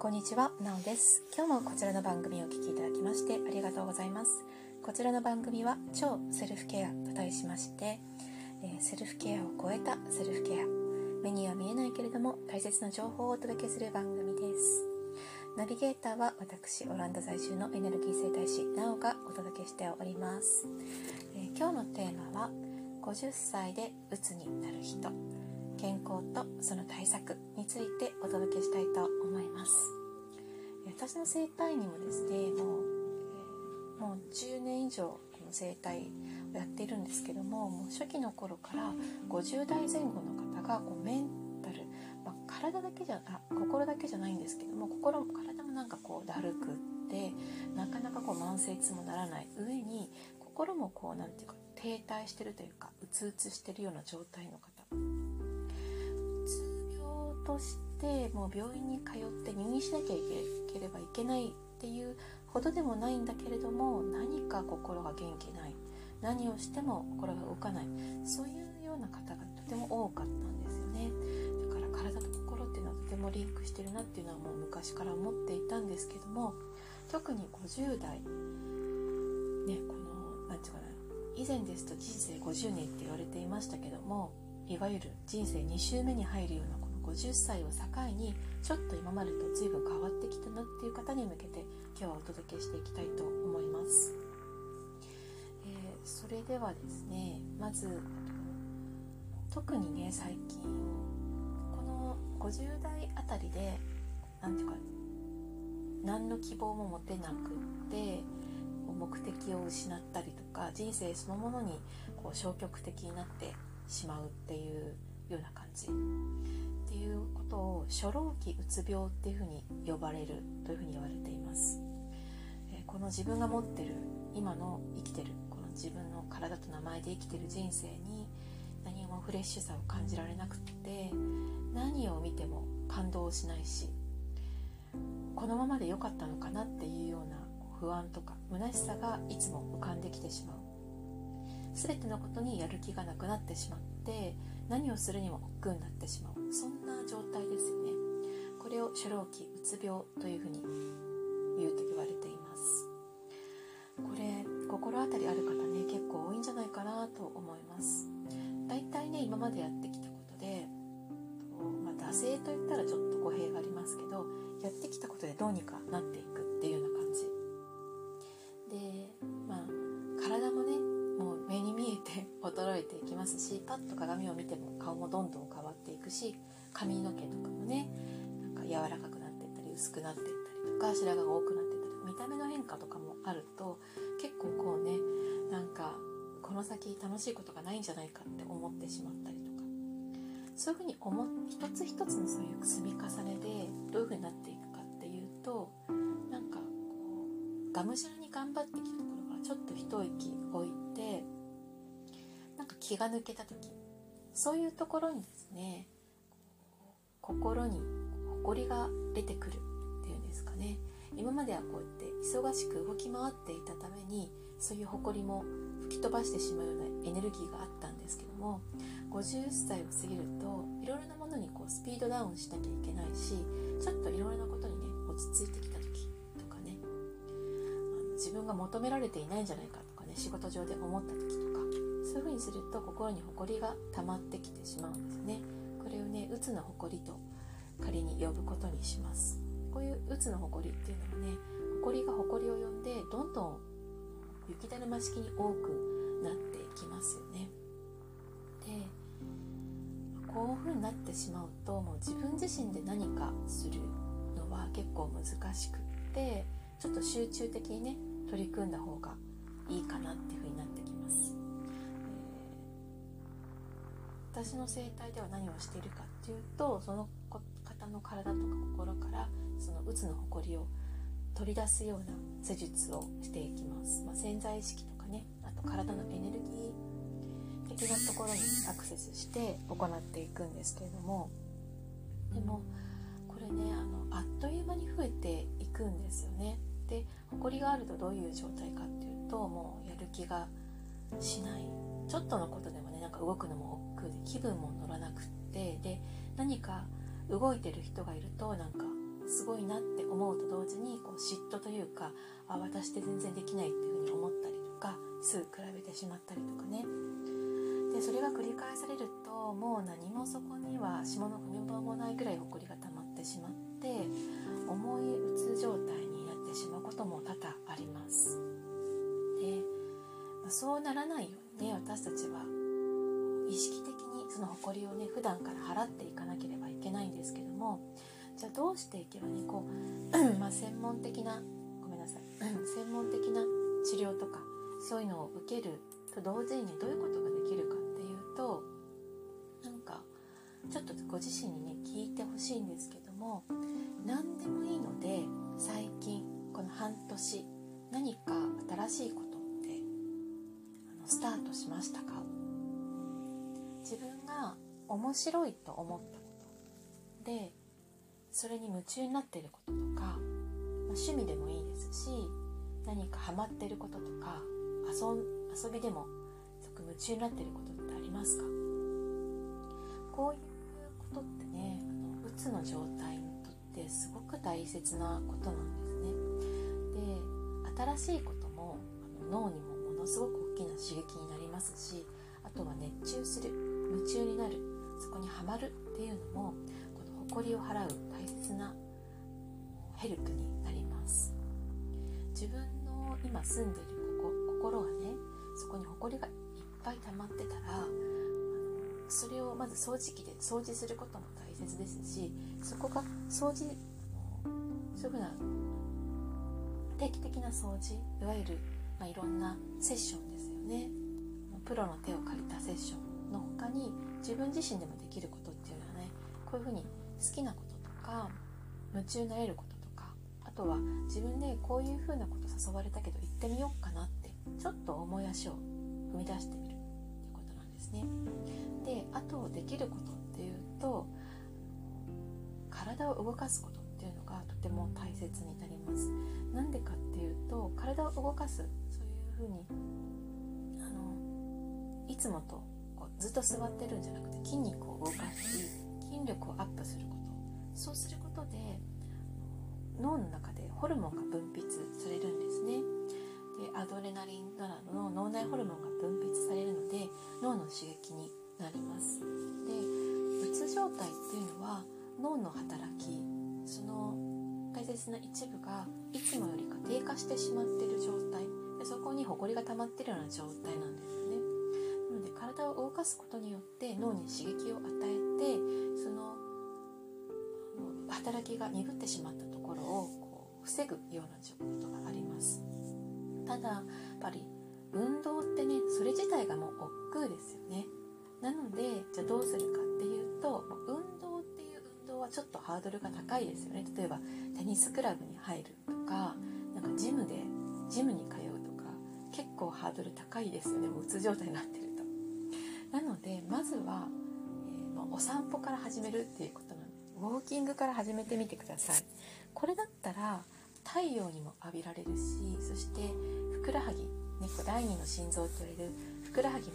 こんにちは、なおです。今日もこちらの番組をお聞きいただきましてありがとうございます。こちらの番組は超セルフケアと題しまして、えセルフケアを超えたセルフケア、目には見えないけれども大切な情報をお届けする番組です。ナビゲーターは私、オランダ在住のエネルギー生態師、なおがお届けしております。え今日のテーマは、50歳で鬱になる人。健康とその対策についてお届けしたいと思います。私の整体にもですねもう,、えもう10年以上この整体をやっているんですけどももう初期の頃から50代前後の方がこうメンタル、まあ、体だけじゃあ心だけじゃないんですけども心も体もなんかこうだるくってなかなかこう慢性痛もならない。上に心もこうなんていうか停滞してるというかうつうつしてるような状態の方としてもう病院に通って入院しなきゃいければいけないっていうほどでもないんだけれども何か心が元気ない。何をしても心が動かない。そういうような方がとても多かったんですよね。だから体と心っていうのはとてもリンクしてるなっていうのはもう昔から思っていたんですけども特に50代ねこの何て言うかな以前ですと人生50年って言われていましたけどもいわゆる人生2周目に入るようなこの50歳を境にちょっと今までと随分変わってきたなっていう方に向けて今日はお届けしていきたいと思います、えーそれではですねまず特にね最近この50代あたりで何ていうか何の希望も持てなくって目的を失ったりとか人生そのものにこう消極的になってしまうっていうような感じ。っていうことを初老期うつ病っていうふうに呼ばれるというふうに言われています、えこの自分が持ってる今の生きてるこの自分の体と名前で生きてる人生に何もフレッシュさを感じられなくって何を見ても感動しないしこのままで良かったのかなっていうような不安とか虚しさがいつも浮かんできてしまう。全てのことにやる気がなくなってしまって何をするにも億劫になってしまう。そん状態ですよね。これを初老期うつ病というふうに言うと言われています。これ心当たりある方ね結構多いんじゃないかなと思います。だいたいね今までやってきたことでとまあ、惰性といったらちょっと語弊がありますけどやってきたことでどうにかなっていく。ますしパッと鏡を見ても顔もどんどん変わっていくし髪の毛とかもねなんか柔らかくなっていったり薄くなっていったりとか白髪が多くなっていったり見た目の変化とかもあると結構こうねなんかこの先楽しいことがないんじゃないかって思ってしまったりとか。そういうふうに思一つ一つのそういう積み重ねでどういうふうになっていくかっていうとなんかこうがむしゃらに頑張ってきたところからちょっと一息置いて気が抜けた時。そういうところにですね心に誇りが出てくるっていうんですかね。今まではこうやって忙しく動き回っていたためにそういう誇りも吹き飛ばしてしまうようなエネルギーがあったんですけども50歳を過ぎるといろいろなものにこうスピードダウンしなきゃいけないしちょっといろいろなことにね落ち着いてきた時とかね。あの自分が求められていないんじゃないかとかね仕事上で思った時とか。そういう風にすると心に誇りが溜まってきてしまうんですね。これをねうつの誇りと仮に呼ぶことにします。こういううつの誇りっていうのはね誇りが誇りを呼んでどんどん雪だるま式に多くなっていきますよね。でこういう風になってしまうともう自分自身で何かするのは結構難しくってちょっと集中的にね取り組んだ方がいいかなっていう風に私の生態では何をしているかっていうとその方の体とか心からそのうつの誇りを取り出すような施術をしていきます、まあ、潜在意識とかねあと体のエネルギー的なところにアクセスして行っていくんですけれども。でもこれねあのあっという間に増えていくんですよね。で誇りがあるとどういう状態かっていうともうやる気がしない。ちょっとのことでもねなんか動くのも億劫で気分も乗らなくってで何か動いてる人がいるとなんかすごいなって思うと同時にこう嫉妬というかあ私って全然できないっていうふうに思ったりとかすぐ比べてしまったりとかね。でそれが繰り返されるともう何もそこには霜の踏み場もないぐらい埃が溜まってしまって重いうつ状態になってしまうことも多々あります。で、まあ、そうならないようにね私たちは意識の誇りをね普段から払っていかなければいけないんですけどもじゃあどうしていけばねこう、まあ、専門的なごめんなさい 専門的な治療とかそういうのを受けると同時にねどういうことができるかっていうとなんかちょっとご自身にね聞いてほしいんですけども何でもいいので最近この半年何か新しいことってあのスタートしましたか？自分が面白いと思ったこと。でそれに夢中になっていることとか、まあ、趣味でもいいですし何かハマってることとか遊遊びでも夢中になってることってありますか？こういうことってねあのうつの状態にとってすごく大切なことなんですね。で新しいこともあの脳にもものすごく大きな刺激になりますしあとは熱中する。夢中になるそこにはまるっていうのもこの誇りを払う大切なヘルプになります。自分の今住んでいるここ心がねそこに誇りがいっぱい溜まってたらそれをまず掃除機で掃除することも大切ですしそこが掃除そういうふうな定期的な掃除いわゆる、まあ、いろんなセッションですよね。プロの手を借りたセッション。の他に自分自身でもできることっていうのはねこういうふうに好きなこととか夢中になれることとかあとは自分でこういうふうなこと誘われたけど行ってみようかなってちょっと思い足を踏み出してみるっていうことなんですね。であとできることっていうと体を動かすことっていうのがとても大切になります。なんでかっていうと体を動かすそういうふうにあのいつもとずっと座ってるんじゃなくて筋肉を動かし筋力をアップすること。そうすることで脳の中でホルモンが分泌されるんですね。でアドレナリンなどの脳内ホルモンが分泌されるので脳の刺激になります。でうつ状態っていうのは脳の働きその大切な一部がいつもよりか低下してしまってる状態。でそこにホコリが溜まってるような状態なんです。かすことによって脳に刺激を与えてその働きが鈍ってしまったところをこう防ぐようなことがあります。ただやっぱり運動ってねそれ自体がもう億劫ですよね。なのでじゃあどうするかっていうと運動っていう運動はちょっとハードルが高いですよね。例えばテニスクラブに入るとかなんかジムでジムに通うとか結構ハードル高いですよね。もううつ状態になってる。なのでまずは、えー、お散歩から始めるっていうことなんですウォーキングから始めてみてください。これだったら太陽にも浴びられるしそしてふくらはぎ、ね、第二の心臓と言われるふくらはぎも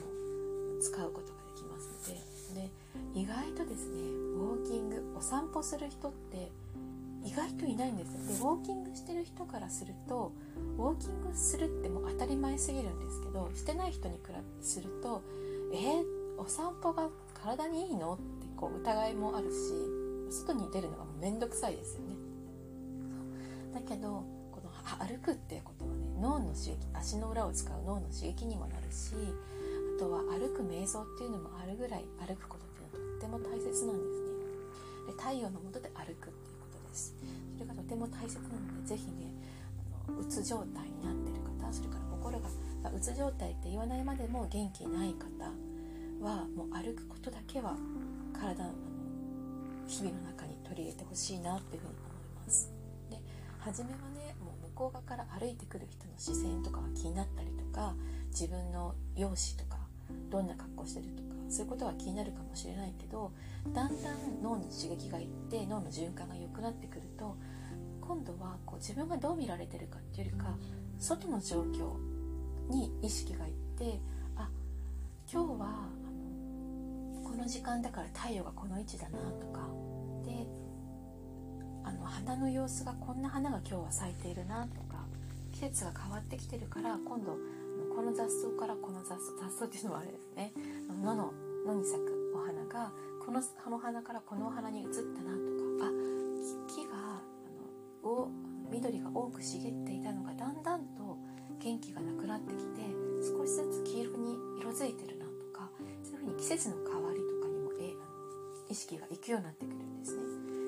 使うことができますのでで意外とですねウォーキングお散歩する人って意外といないんですでウォーキングしてる人からするとウォーキングするってもう当たり前すぎるんですけどしてない人に比べするとえ、お散歩が体にいいの？ってこう疑いもあるし外に出るのがもうめんどくさいですよね。だけどこの歩くっていうことはね脳の刺激足の裏を使う脳の刺激にもなるしあとは歩く瞑想っていうのもあるぐらい歩くことっていうのはとっても大切なんですね。で太陽の下で歩くっていうことです。それがとても大切なので是非ねうつ状態になってる方それから心がうつ状態って言わないまでも元気ない方はもう歩くことだけは体の日々の中に取り入れてほしいなっていうふうに思います。で初めはねもう向こう側から歩いてくる人の視線とかが気になったりとか自分の容姿とかどんな格好してるとかそういうことは気になるかもしれないけどだんだん脳に刺激がいって脳の循環が良くなってくると今度はこう自分がどう見られてるかっていうよりか外の状況に意識がいってあ今日はあのこの時間だから太陽がこの位置だなとか。であの花の様子がこんな花が今日は咲いているなとか。季節が変わってきてるから今度この雑草からこの雑草雑草っていうのはあれですね。野の野に咲くお花がこの葉の花からこのお花に移ったなとか。あ木があのを緑が多く茂っていたのがだんだんと元気がなくなってきて少しずつ黄色に色づいてるなとかそういうふうに季節の変わりとかにもえあの意識がいくようになってくるんですね。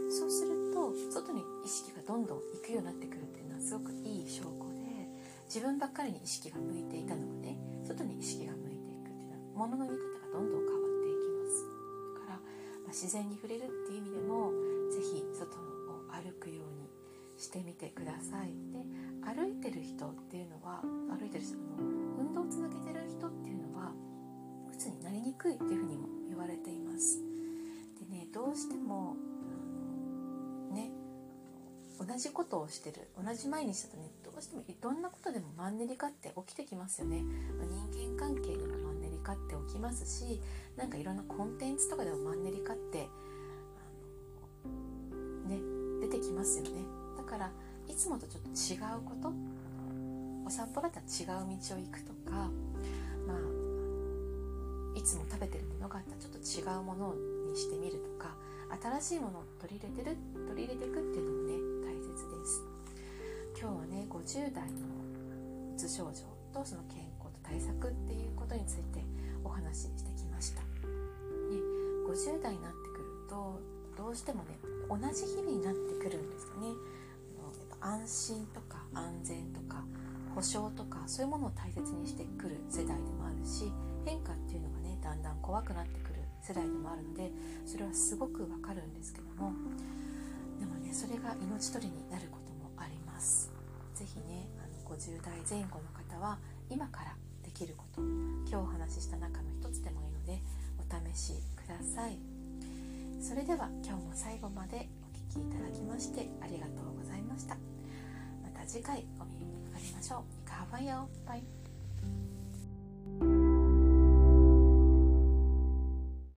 そうすると外に意識がどんどん行くようになってくるっていうのはすごくいい証拠で自分ばっかりに意識が向いていたのがね外に意識が向いていくっていうのは物の見方がどんどん変わっていきますだから、まあ、自然に触れるっていう意味でも是非外を歩くようにしてみてください。で歩いてる人っていうのは歩いてる人の運動を続けてる人っていうのは鬱になりにくいっていうふうにも言われています。でねどうしてもね同じことをしてる同じ毎日だとねどうしてもどんなことでもマンネリ化って起きてきますよね、人間関係でもマンネリ化って起きますしなんかいろんなコンテンツとかでもマンネリ化ってね出てきますよね。からいつもとちょっと違うこと？お散歩だったら違う道を行くとかまあいつも食べてるものがあったらちょっと違うものにしてみるとか新しいものを取り入れてる取り入れていくっていうのもね大切です。今日はね50代のうつ症状とその健康と対策っていうことについてお話ししてきました、ね、50代になってくるとどうしてもね同じ日々になってくるんですよね。安心とか安全とか保証とかそういうものを大切にしてくる世代でもあるし変化っていうのがねだんだん怖くなってくる世代でもあるのでそれはすごくわかるんですけどもでもねそれが命取りになることもあります。是非ねあの50代前後の方は今からできること今日お話しした中の一つでもいいのでお試しください。それでは今日も最後までお聴きいただきましてありがとうございました。次回お耳にかかりましょう。いかがわよ。バイ。